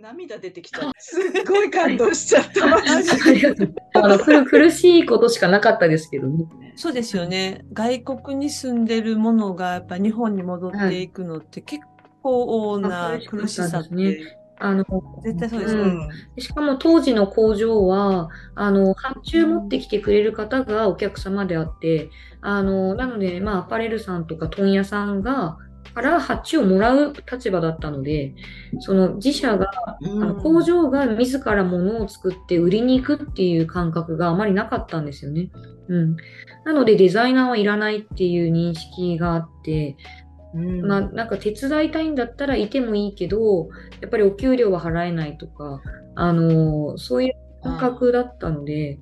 涙出てきた。すっごい感動しちゃった。あの苦苦しいことしかなかったですけどね。そうですよね。外国に住んでるものがやっぱ日本に戻っていくのって結構な苦しさって、ね、あの絶対そうです、ね、うん、しかも当時の工場はあの発注持ってきてくれる方がお客様であってあのなので、まあ、アパレルさんとか問屋さんがから発注をもらう立場だったので、その自社が、うん、あの工場が自ら物を作って売りに行くっていう感覚があまりなかったんですよね。うん。なのでデザイナーはいらないっていう認識があって、うん、まあなんか手伝いたいんだったらいてもいいけど、やっぱりお給料は払えないとか、あのそういう感覚だったので、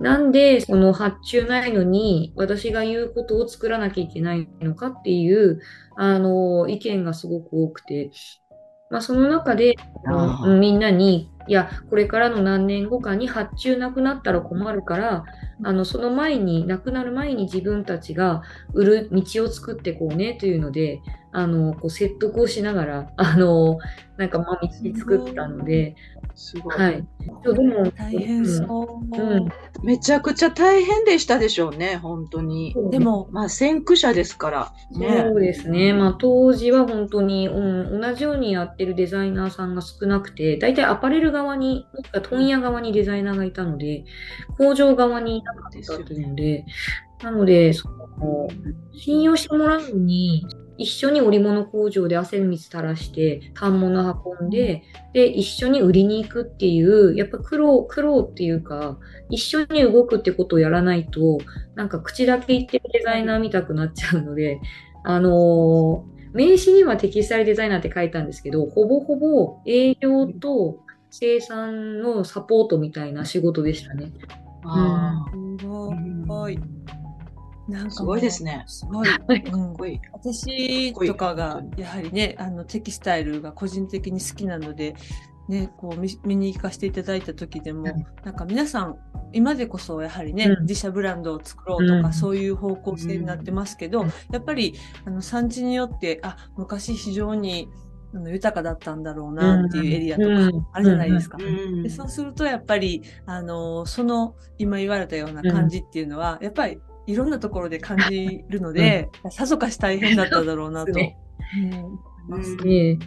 なんでその発注ないのに私が言うことを作らなきゃいけないのかっていうあの意見がすごく多くて、まあ、その中でみんなにいやこれからの何年後かに発注なくなったら困るからあのその前になくなる前に自分たちが売る道を作ってこうねというのであのこう説得をしながら あのなんかまあ道作ったので、すごい。はい。でも大変そう、うん、めちゃくちゃ大変でしたでしょうね、本当に。でも、まあ先駆者ですから、ね。そうですね。まあ当時は本当に、うん、同じようにやってるデザイナーさんが少なくて、大体アパレル側に、もしくは問屋側にデザイナーがいたので、工場側にいなかったというので、なので、その、信用してもらうのに、一緒に織物工場で汗水垂らして反物運んでで一緒に売りに行くっていうやっぱ苦労苦労っていうか一緒に動くってことをやらないとなんか口だけ言ってるデザイナー見たくなっちゃうのであのー、名刺にはテキスタイルデザイナーって書いたんですけどほぼほぼ営業と生産のサポートみたいな仕事でしたね。あうん、すごい。なんかすごいですね。すごい。うん、私とかがやはりね、あのテキスタイルが個人的に好きなので、ね、こう見見に行かせていただいた時でも、うん、なんか皆さん今でこそやはりね、うん、自社ブランドを作ろうとか、うん、そういう方向性になってますけど、やっぱりあの産地によってあ昔非常にあの豊かだったんだろうなっていうエリアとかあるじゃないですか。でそうするとやっぱりあのその今言われたような感じっていうのは、やっぱりいろんなところで感じるので、うん、さぞかし大変だっただろうなと。ます。ね。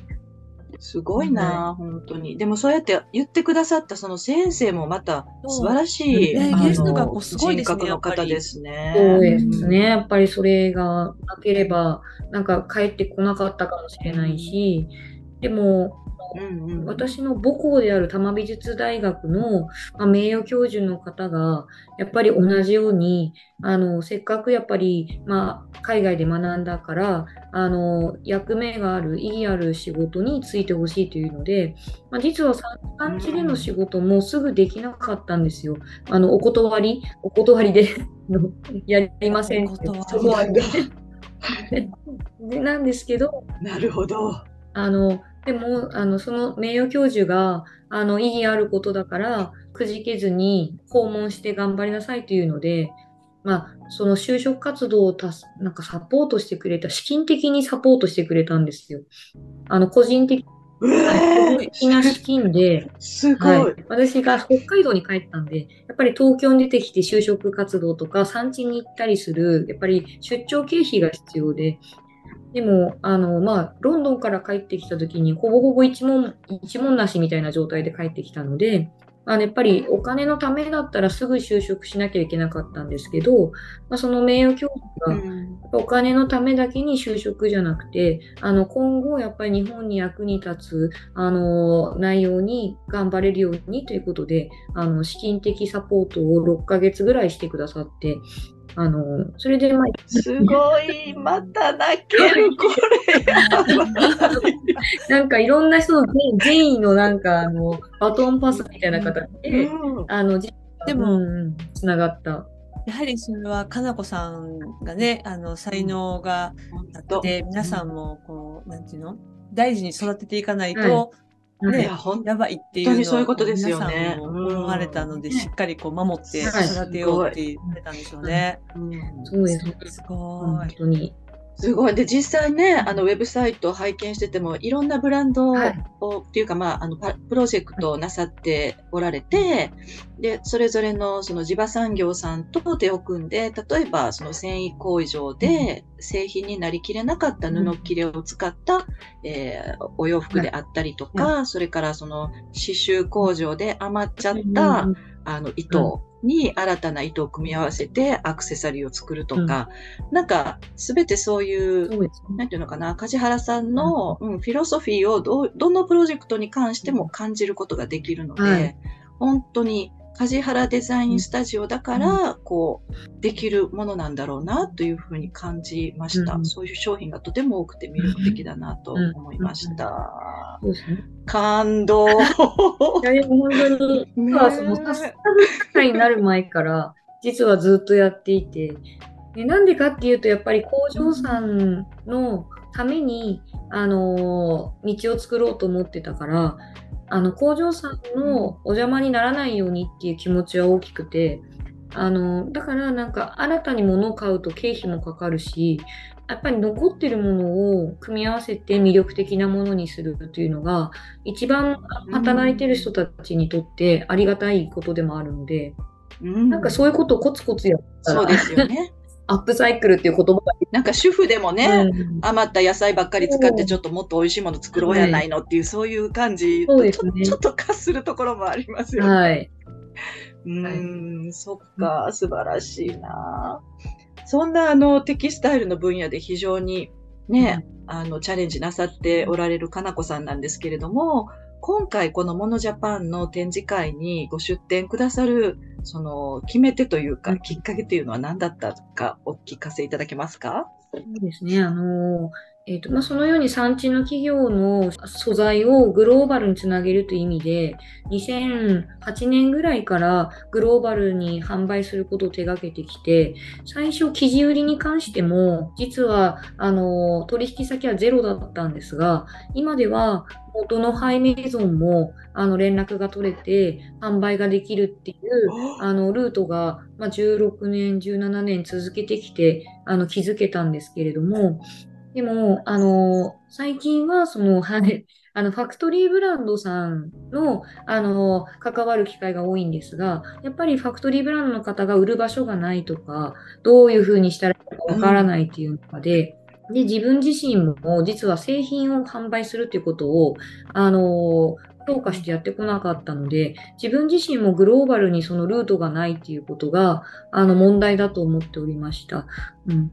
すごいな、うん、本当に。でもそうやって言ってくださったその先生もまた素晴らしい、ね、ゲストがすごいですね。の方ですね。そうですね。やっぱりそれがなければ、なんか帰ってこなかったかもしれないし、でも、うんうん、私の母校である多摩美術大学の、まあ、名誉教授の方がやっぱり同じようにあのせっかくやっぱり、まあ、海外で学んだからあの役目がある意義ある仕事に就いてほしいというので、まあ、実は産地での仕事もすぐできなかったんですよ。あのお断りお断りで やりません。お断りで なんですけどなるほどあのでもあのその名誉教授があの意義あることだからくじけずに訪問して頑張りなさいというので、まあ、その就職活動をたすなんかサポートしてくれた資金的にサポートしてくれたんですよ。あの個人的的な資金で、すごい、はい、私が北海道に帰ったんで、やっぱり東京に出てきて就職活動とか産地に行ったりする、やっぱり出張経費が必要で、でも、あの、まあ、ロンドンから帰ってきた時に、ほぼほぼ一問、一問なしみたいな状態で帰ってきたので、まあ、やっぱりお金のためだったらすぐ就職しなきゃいけなかったんですけど、まあ、その名誉教授が、お金のためだけに就職じゃなくて、あの、今後やっぱり日本に役に立つ、あの、内容に頑張れるようにということで、あの、資金的サポートを6ヶ月ぐらいしてくださって、あの、それでまあ、すごい、また泣ける、これ。なんかいろんな人の善意のなんか、あの、バトンパスみたいな形で、うん、あの、でも、つながった。やはりそれは、かなこさんがね、あの、才能があって、皆さんも、こう、なんていうの？大事に育てていかないと、ね、やばいっていうのを皆さんも思われたので、しっかりこう守って育てようって言ってたんでしょうね。そうです。すごい。本当に。すごい。で、実際ね、あの、ウェブサイトを拝見してても、いろんなブランドを、はい、っていうか、まあ、あの、プロジェクトをなさっておられて、で、それぞれの、その地場産業さんと手を組んで、例えば、その繊維工場で製品になりきれなかった布切れを使った、えー、お洋服であったりとか、それからその刺繍工場で余っちゃった、あの、糸に新たな糸を組み合わせてアクセサリーを作るとか、うん、なんか全てそういう、うね、なんていうのかな、梶原さんの、うん、フィロソフィーをどどのプロジェクトに関しても感じることができるので、はい、本当に梶原デザインスタジオだから、こう、できるものなんだろうなというふうに感じました。うん、そういう商品がとても多くて魅力的だなと思いました。感動いや、でも本当に、ね、そのサになる前から、実はずっとやっていて、でなんでかっていうと、やっぱり工場さんのために、あの道を作ろうと思ってたから、あの工場さんのお邪魔にならないようにっていう気持ちは大きくてあのだからなんか新たに物を買うと経費もかかるしやっぱり残ってるものを組み合わせて魅力的なものにするというのが一番働いてる人たちにとってありがたいことでもあるので、うん、なんかそういうことをコツコツやったらそうですよねアップサイクルっていう言葉が。なんか主婦でもね、うん、余った野菜ばっかり使ってちょっともっと美味しいもの作ろうやないのっていう、そういう感じと、ね、ちょっと化するところもありますよね。はい。うん、はい、そっか、素晴らしいな。そんなあのテキスタイルの分野で非常にね、うん、あのチャレンジなさっておられるかなこさんなんですけれども、今回このモノジャパンの展示会にご出展くださるその決め手というか、きっかけというのは何だったかお聞かせいただけますか？そうですね。あの、えーとまあ、そのように産地の企業の素材をグローバルにつなげるという意味で、2008年ぐらいからグローバルに販売することを手がけてきて、最初、生地売りに関しても、実はあの取引先はゼロだったんですが、今ではどのハイメゾンもあの連絡が取れて販売ができるっていうあのルートが、まあ、16年、17年続けてきてあの気づけたんですけれども、でも、あの、最近は、その、はい、あの、ファクトリーブランドさんの、あの、関わる機会が多いんですが、やっぱりファクトリーブランドの方が売る場所がないとか、どういうふうにしたらいいかわからないっていうので、で、自分自身も実は製品を販売するっていうことを、あの、評価してやってこなかったので、自分自身もグローバルにそのルートがないっていうことが、あの、問題だと思っておりました。うん。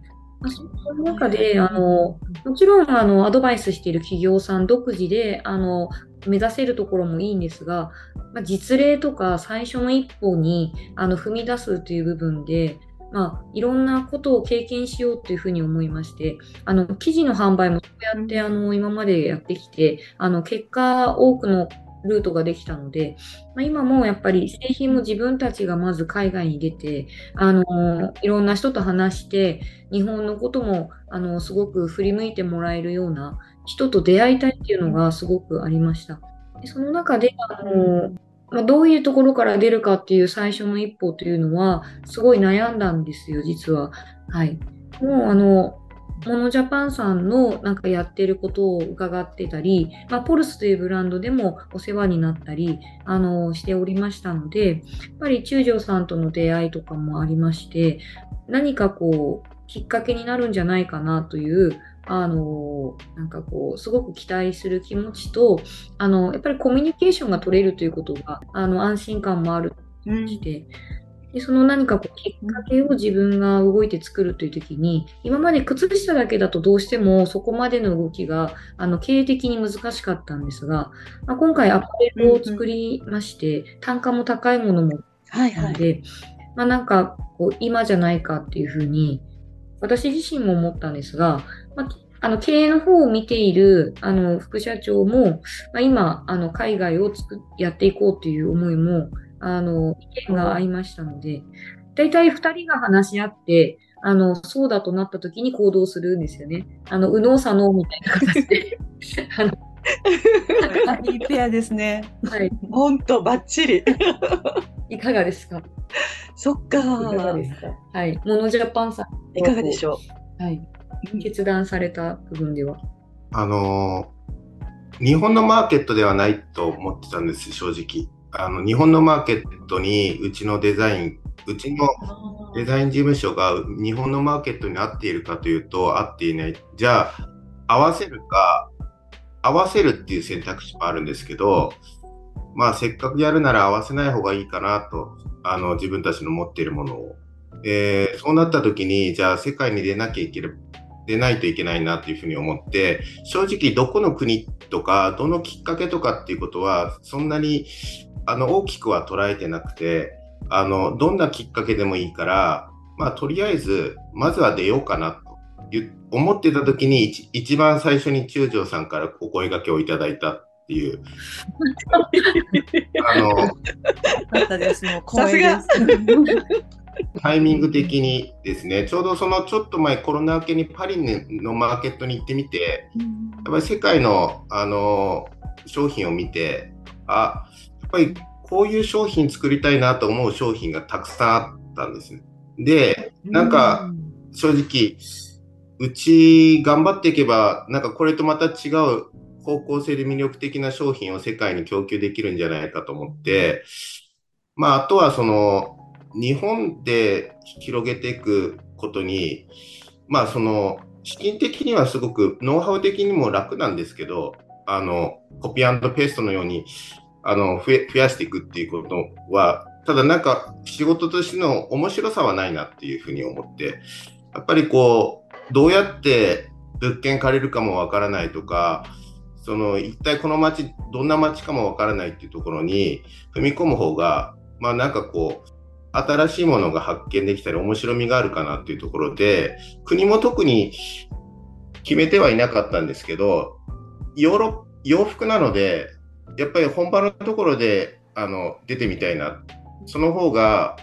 その中で、あの、もちろん、あの、アドバイスしている企業さん独自で、あの、目指せるところもいいんですが、まあ、実例とか最初の一歩にあの踏み出すという部分で、まあ、いろんなことを経験しようというふうに思いまして、あの、記事の販売もそうやって、あの、今までやってきて、あの、結果、多くのルートができたので、まあ、今もやっぱり製品も自分たちがまず海外に出て、あのいろんな人と話して、日本のこともあのすごく振り向いてもらえるような人と出会いたいっていうのがすごくありました。でその中であの、まあ、どういうところから出るかっていう最初の一歩というのはすごい悩んだんですよ、実は。はい。もうあのモノジャパンさんのなんかやってることを伺ってたり、まあ、ポルスというブランドでもお世話になったり、あの、しておりましたので、やっぱり中条さんとの出会いとかもありまして、何かこう、きっかけになるんじゃないかなという、あの、なんかこう、すごく期待する気持ちと、あの、やっぱりコミュニケーションが取れるということが、あの、安心感もあるとして、でその何かこうきっかけを自分が動いて作るという時に今まで靴下だけだとどうしてもそこまでの動きがあの経営的に難しかったんですが、まあ、今回アパレルを作りまして、うんうん、単価も高いものもはいはい、まあ、なんかこう今じゃないかっていうふうに私自身も思ったんですが、まあ、あの経営の方を見ているあの副社長も、まあ、今あの海外をつくやっていこうという思いもあの、意見が合いましたので、大体2人が話し合って、あの、そうだとなった時に行動するんですよね。あの、右脳左脳みたいな形で。あのいいペアですね。はい。本当バッチリ。いかがですか？そっか。いかがですか？はい。モノジャパンさん。いかがでしょう？はい。決断された部分では。あの日本のマーケットではないと思ってたんです正直。あの日本のマーケットにうちのデザインうちのデザイン事務所が日本のマーケットに合っているかというと合っていない。じゃあ合わせるか合わせるっていう選択肢もあるんですけど、まあせっかくやるなら合わせない方がいいかなとあの自分たちの持っているものを。えー、そうなった時にじゃあ世界に出なきゃいけない出ないといけないなっていうふうに思って正直どこの国とかどのきっかけとかっていうことはそんなにあの大きくは捉えてなくてあのどんなきっかけでもいいからまあとりあえずまずは出ようかなと思ってた時に一番最初に中条さんからお声がけをいただいたっていう。あの、かったです。もう光栄です。タイミング的にですね、ちょうどそのちょっと前、コロナ明けにパリのマーケットに行ってみて、やっぱり世界のあの商品を見て、あやっぱりこういう商品作りたいなと思う商品がたくさんあったんですね。で、なんか正直、うち頑張っていけば、なんかこれとまた違う方向性で魅力的な商品を世界に供給できるんじゃないかと思って、まあ、あとはその、日本で広げていくことに、まあ、その、資金的にはすごく、ノウハウ的にも楽なんですけど、あの、コピーペーストのように、あの、増やしていくっていうことは、ただなんか仕事としての面白さはないなっていうふうに思って、やっぱりこう、どうやって物件借りるかもわからないとか、その一体この街、どんな街かもわからないっていうところに踏み込む方が、まあなんかこう、新しいものが発見できたり面白みがあるかなっていうところで、国も特に決めてはいなかったんですけど、ヨーロ洋服なので、やっぱり本場のところであの出てみたいな。その方が、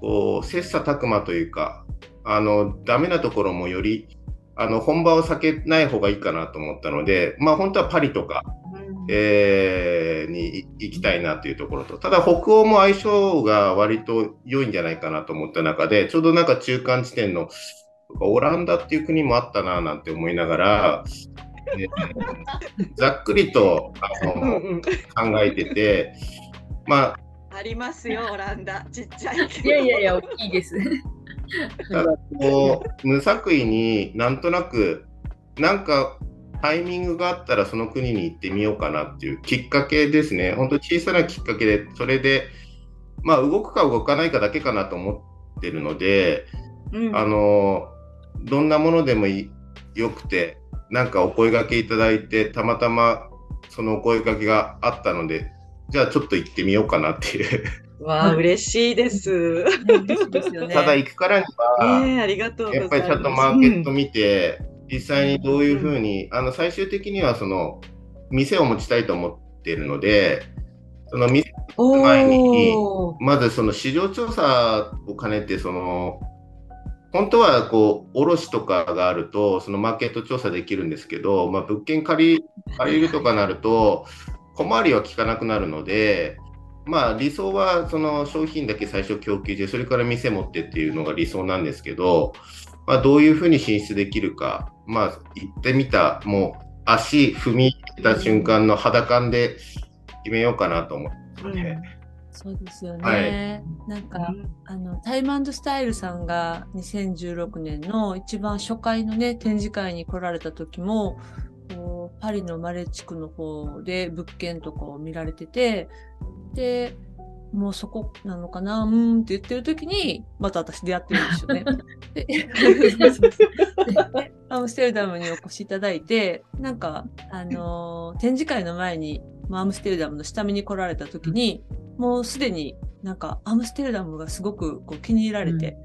こう、切磋琢磨というか、あの、ダメなところもより、あの、本場を避けない方がいいかなと思ったので、まあ本当はパリとか、えー、に行きたいなというところと、ただ北欧も相性が割と良いんじゃないかなと思った中で、ちょうどなんか中間地点の、オランダっていう国もあったななんて思いながら、ざっくりとあの考えてて、まあ、ありますよ、オランダ、ちっちゃいいやいやいや、大きいです。ただこう無作為になんとなくなんかタイミングがあったらその国に行ってみようかなっていうきっかけですね。本当小さなきっかけで、それで、まあ動くか動かないかだけかなと思ってるので、うん、あの、どんなものでもよくて、なんかお声がけいただいて、たまたまそのお声がけがあったので、じゃあちょっと行ってみようかなっていうわあ、嬉しいです。ただ行くからには、えー、ありがとうやっぱりちゃんとマーケット見て、実際にどういうふうに、あの最終的にはその店を持ちたいと思っているので、その店を前に、まずその市場調査を兼ねて、その本当はこう卸とかがあると、そのマーケット調査できるんですけど、まあ、物件借り借りるとかなると、小回りは効かなくなるので、まあ、理想はその商品だけ最初供給して、それから店持ってっていうのが理想なんですけど、まあ、どういうふうに進出できるか、まあ、行ってみた、もう足踏み入れた瞬間の肌感で決めようかなと思ってね。そうですよね。はい、なんか、あの、タイムスタイルさんが2016年の一番初回のね、展示会に来られた時も、こうパリのマレ地区の方で物件とかを見られてて、で、もうそこなのかな？うんって言ってる時に、また私出会ってるんですよね。で アムステルダムにお越しいただいて、なんか、あのー、展示会の前に、アムステルダムの下見に来られた時に、もうすでになんかアムステルダムがすごくこう気に入られて、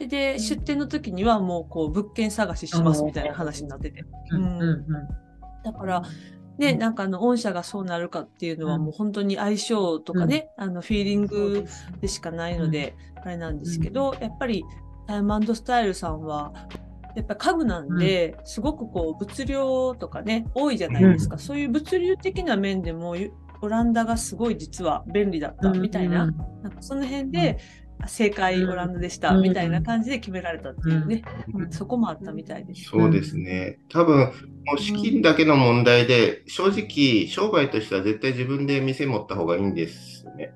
うん、で出店の時にはもうこう物件探ししますみたいな話になってて。うん。だからね、なんかあの御社がそうなるかっていうのはもう本当に相性とかね、あのフィーリングでしかないので、あれなんですけど、やっぱりタイムスタイルさんはやっぱ家具なんで、すごくこう物量とかね多いじゃないですか、そういう物流的な面でもオランダがすごい実は便利だったみたいな,、なんかその辺で正解オランダでした、みたいな感じで決められたっていうね、うん、そこもあったみたいです。そうですね。多分、もう資金だけの問題で、正直、商売としては絶対自分で店持った方がいいんですね。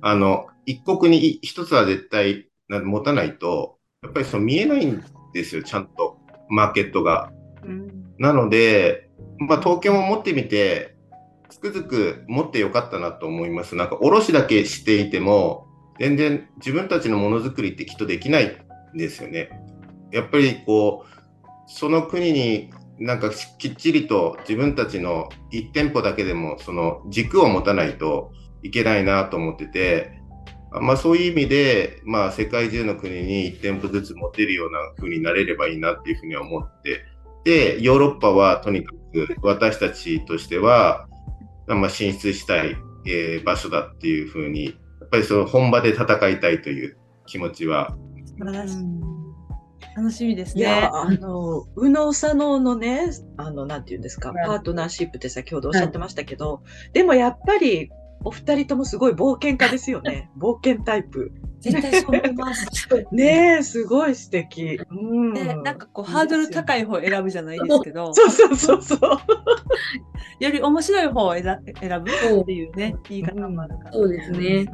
あの、一国に一つは絶対持たないと、やっぱりそう見えないんですよ、ちゃんと、マーケットが。なので、まあ、東京も持ってみて、つくづく持ってよかったなと思います。なんか卸だけしていても、全然自分たちのものづくりってきっとできないんですよね。やっぱりこう、その国になんかきっちりと自分たちの1店舗だけでもその軸を持たないといけないなと思ってて、まあ、そういう意味で、まあ、世界中の国に1店舗ずつ持てるような風になれればいいなっていうふうには思ってでヨーロッパはとにかく私たちとしては、まあ、進出したい、場所だっていうふうにぱりその本場で戦いたいという気持ちは。楽しみですね。いや、あの、右脳左脳のね、あの、なんて言うんですか、パートナーシップって先ほどおっしゃってましたけど、はい、でもやっぱり、お二人ともすごい冒険家ですよね。冒険タイプ。絶対そう思います。ねえ、すごい素敵。うん。ね、なんかこう、ハードル高い方選ぶじゃないですけど。そうそうそうそう。より面白い方を選ぶっていうね、言い方もあるから、そうですね。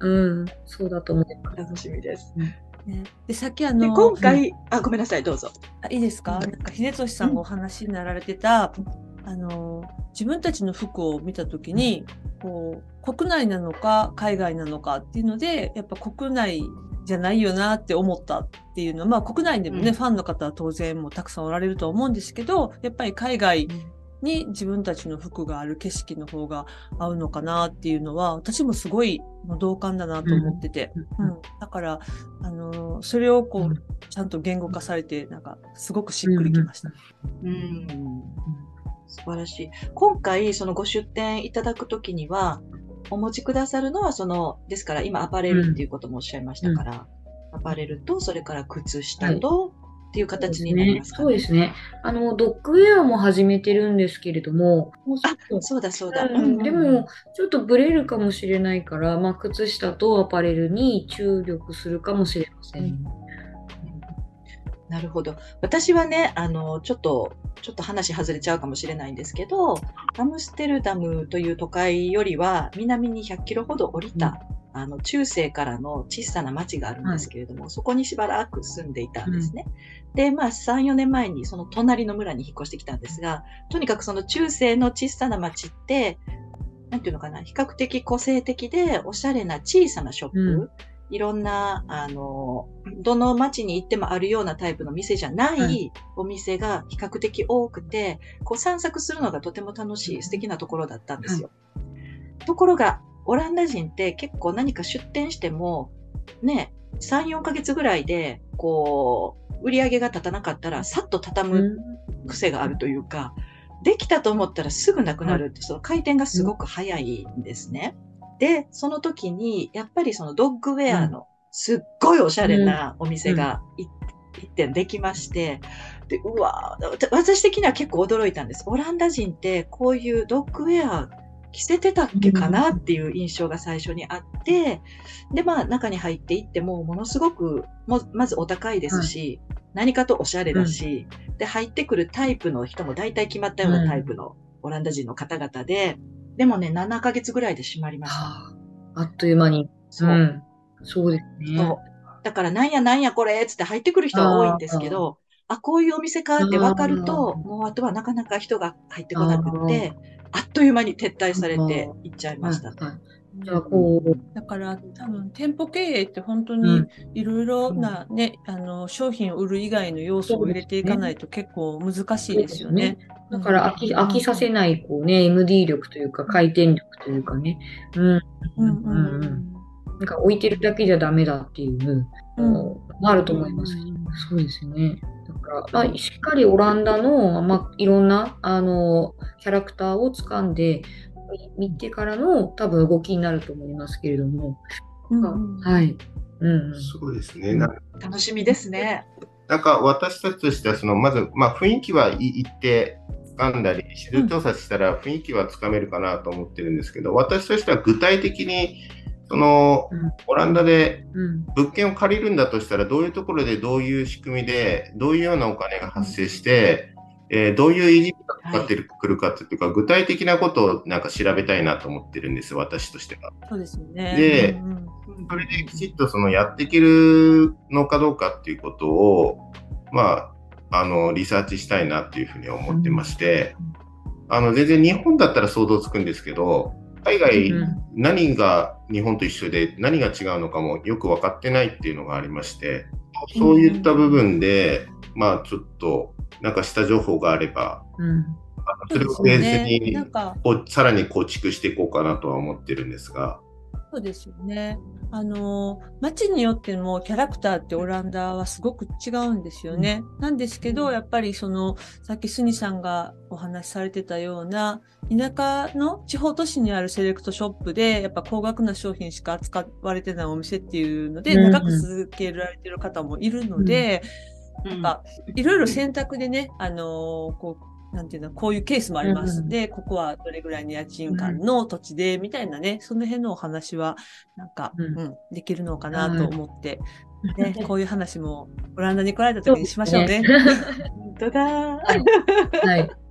うん、そうだと思います。楽しみです。ね、でさっきあの今回、あごめんなさいどうぞ。あいいですか、なんか秀俊さんがお話になられてた、あの自分たちの服を見た時にこう国内なのか海外なのかっていうのでやっぱ国内じゃないよなって思ったっていうのは、まあ、国内でもね、うん、ファンの方は当然もたくさんおられると思うんですけどやっぱり海外に自分たちの服がある景色の方が合うのかなっていうのは私もすごい同感だなと思ってて、うん、うん、だからあのそれをこうちゃんと言語化されてなんかすごくしっくりきました。うん、うん。素晴らしい。今回、そのご出店いただくときには、お持ちくださるのは、その、ですから今アパレルっていうこともおっしゃいましたから、うん、アパレルと、それから靴下と、はいっていう形になりますか、ね、そうですね。あの、ドッグウェアも始めてるんですけれども、あそうだそうだ。うん、でも、ちょっとブレるかもしれないから、まあ、靴下とアパレルに注力するかもしれません。うんなるほど。私はね、あの、ちょっと、ちょっと話外れちゃうかもしれないんですけど、アムステルダムという都会よりは南に100キロほど降りた、うん、あの、中世からの小さな町があるんですけれども、はい、そこにしばらく住んでいたんですね。うん、で、まあ、3、4年前にその隣の村に引っ越してきたんですが、とにかくその中世の小さな町って、なんていうのかな、比較的個性的でおしゃれな小さなショップ、うん。いろんな、あの、どの町に行ってもあるようなタイプの店じゃないお店が比較的多くて、こう散策するのがとても楽しい、素敵なところだったんですよ。ところが、オランダ人って結構何か出店しても、ね、3、4ヶ月ぐらいで、こう、売り上げが立たなかったら、さっと畳む癖があるというか、できたと思ったらすぐなくなるって、その回転がすごく早いんですね。で、その時に、やっぱりそのドッグウェアのすっごいおしゃれなお店が一点できまして、で、うわ私的には結構驚いたんです。オランダ人ってこういうドッグウェア着せてたっけかなっていう印象が最初にあって、で、まあ中に入っていっても、ものすごく、もまずお高いですし、何かとおしゃれだし、で、入ってくるタイプの人も大体決まったようなタイプのオランダ人の方々で、でもね、7ヶ月ぐらいで閉まりました。はあ、あっという間に。そう。うん、そうですね。だから、なんやなんやこれっつって入ってくる人は多いんですけど、あこういうお店かって分かると、もうあとはなかなか人が入ってこなくて、あっという間に撤退されていっちゃいました。じゃあこうだから多分店舗経営って本当にいろいろなね、うん、あの商品を売る以外の要素を入れていかないと結構難しいですよね。だから飽き飽きさせないこうね MD 力というか回転力というかね、うん。うんうんうん、なんか置いてるだけじゃダメだっていうのもあると思います。そうですね。だから、まあ、しっかりオランダの、まあ、いろんなあのキャラクターを掴んで見てからの多分動きになると思いますけれども、うん、はい、うん、そうですね。楽しみですね。なんか私たちとしてはそのまず、まあ、雰囲気は言って掴んだり市場調査したら雰囲気はつかめるかなと思ってるんですけど、私としては具体的にその、オランダで物件を借りるんだとしたら、どういうところでどういう仕組みで、どういうようなお金が発生して、えー、どういう維持費がかかってくるかっていうか、はい、具体的なことをなんか調べたいなと思ってるんです、私としては。そうですね。で、うんうん、それできちっとそのやっていけるのかどうかっていうことを、まあ、あの、リサーチしたいなっていうふうに思ってまして、うん、あの、全然日本だったら想像つくんですけど、海外、何が日本と一緒で何が違うのかもよく分かってないっていうのがありまして、そういった部分で、まあちょっと、なんかした情報があれば、うん、それをベースに、ね、さらに構築していこうかなとは思ってるんですが。そうですよね。あの、街によってもキャラクターってオランダはすごく違うんですよね。うん、なんですけど、やっぱりその、さっきスニさんがお話しされてたような、田舎の地方都市にあるセレクトショップで、やっぱ高額な商品しか扱われてないお店っていうので、長く続けられてる方もいるので、うん、なんか、いろいろ選択でね、あのこう、なんていうの、こういうケースもあります。うん、で、ここはどれぐらいの家賃間の土地で、みたいなね、その辺のお話は、なんか、うん、うん、できるのかなと思って、ね、こういう話もオランダに来られた時にしましょうね。本当だ。はい。はい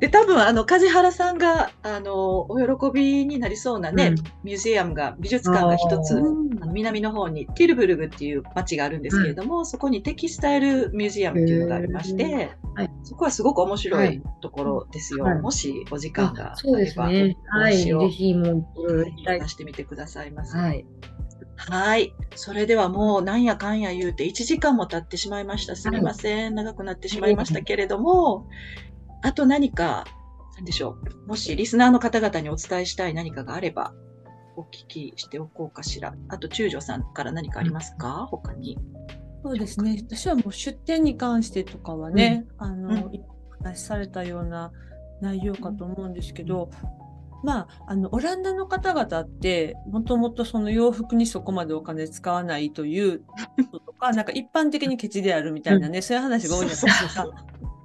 で、多分、あの、梶原さんが、あの、お喜びになりそうなね、うん、ミュージアムが、美術館が一つ、あの南の方に、ティルブルグっていう街があるんですけれども、うん、そこにテキスタイルミュージアムっていうのがありまして、はい、そこはすごく面白いところですよ。はい、もしお時間があれば、そうですね。はい、ぜひもう、出してみてくださいませ。はい。はい。それではもうなんやかんや言うて1時間も経ってしまいました。すみません。長くなってしまいましたけれども、あと何か、なんでしょう。もしリスナーの方々にお伝えしたい何かがあれば、お聞きしておこうかしら。あと、中条さんから何かありますか、うん、他に。そうですね。私はもう出店に関してとかはね、うん、あの、うん、話されたような内容かと思うんですけど、まあ、あの、オランダの方々って、もともとその洋服にそこまでお金使わないというとか、なんか一般的にケチであるみたいなね、そういう話が多いじゃないですか。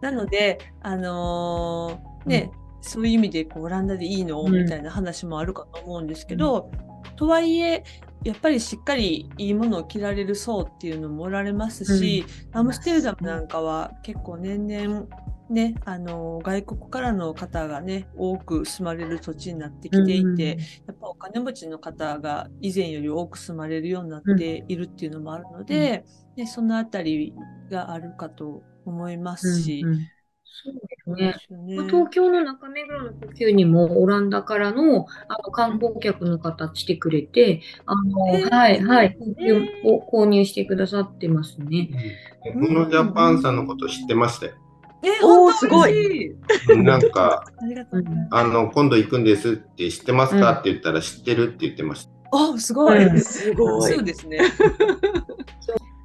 なので、あのー、ね、うん、そういう意味でこうオランダでいいのみたいな話もあるかと思うんですけど、うん、とはいえ、やっぱりしっかりいいものを着られる層っていうのもおられますし、うん、アムステルダムなんかは結構年々ね、あの外国からの方がね多く住まれる土地になってきていて、うん、やっぱお金持ちの方が以前より多く住まれるようになっているっていうのもあるので、うん、でそのあたりがあるかと思いますし。うんうんそうですね。まあ、東京の中目黒の呼吸にもオランダからのあの観光客の方来てくれて、あの、えー、はい、はい、を購入してくださってますね。モノジャパンさんのこと知ってましたよ。えー、おすごい。なんか、あの、今度行くんですって知ってますか、って言ったら知ってるって言ってました。あ、すごい。すごい。そうですね。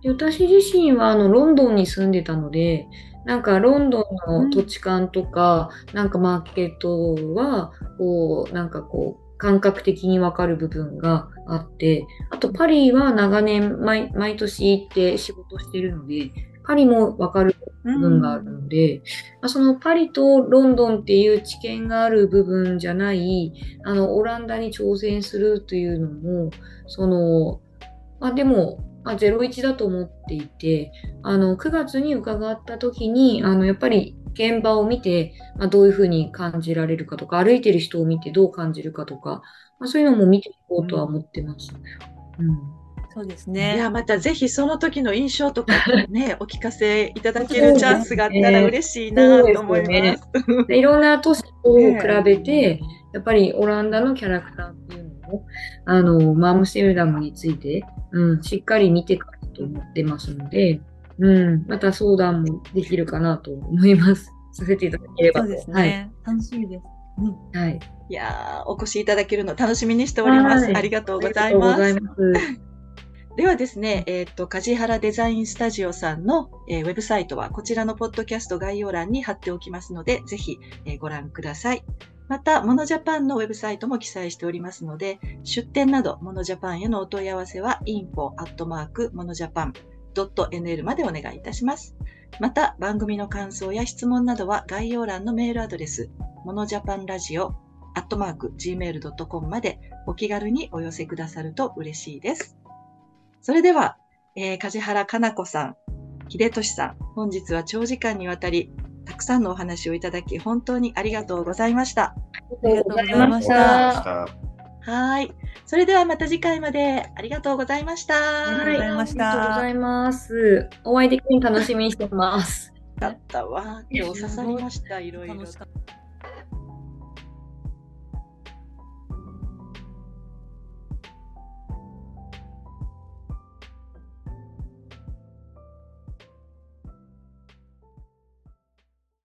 私自身はあのロンドンに住んでたので、なんかロンドンの土地勘とか、うん、なんかマーケットは、こう、なんかこう、感覚的にわかる部分があって、あとパリは長年毎毎年行って仕事してるので、パリもわかる部分があるので、うん、まあ、そのパリとロンドンっていう知見がある部分じゃない、あの、オランダに挑戦するというのも、その、まあでも、まあ、01だと思っていて、あの、9月に伺った時に、あの、やっぱり現場を見て、まあ、どういうふうに感じられるかとか、歩いてる人を見てどう感じるかとか、まあ、そういうのも見ていこうとは思ってます。うん、そうですね。いや、またぜひその時の印象とかね、お聞かせいただけるチャンスがあったら嬉しいなと思います。ね、いろんな都市と比べて、やっぱりオランダのキャラクターあの、マムシェルダムについて、うん、しっかり見ていくと思ってますので、うん、また相談もできるかなと思います。させていただければ。そうですね。はい、楽しみです。うん、はい。いやお越しいただけるの楽しみにしております。ありがとうございます。ではですね、えっ、ー、と、梶原デザインスタジオさんの、えー、ウェブサイトはこちらのポッドキャスト概要欄に貼っておきますので、ぜひ、えー、ご覧ください。また、モノジャパンのウェブサイトも記載しておりますので、出店など、モノジャパンへのお問い合わせは、info.monojapan.nl までお願いいたします。また、番組の感想や質問などは概要欄のメールアドレス、モノジャパンラジオアットマーク gmail.com までお気軽にお寄せくださると嬉しいです。それでは、えー、梶原かな子さん、秀俊さん、本日は長時間にわたり、くさんのお話をいただき、本当にありがとうございました。ありがとうございました。はい。それではまた次回までありがとうございました。ありがとうございました。ありがとうございます。お会いできる楽しみにしてます。だったわ。今日刺さりました、いろいろ。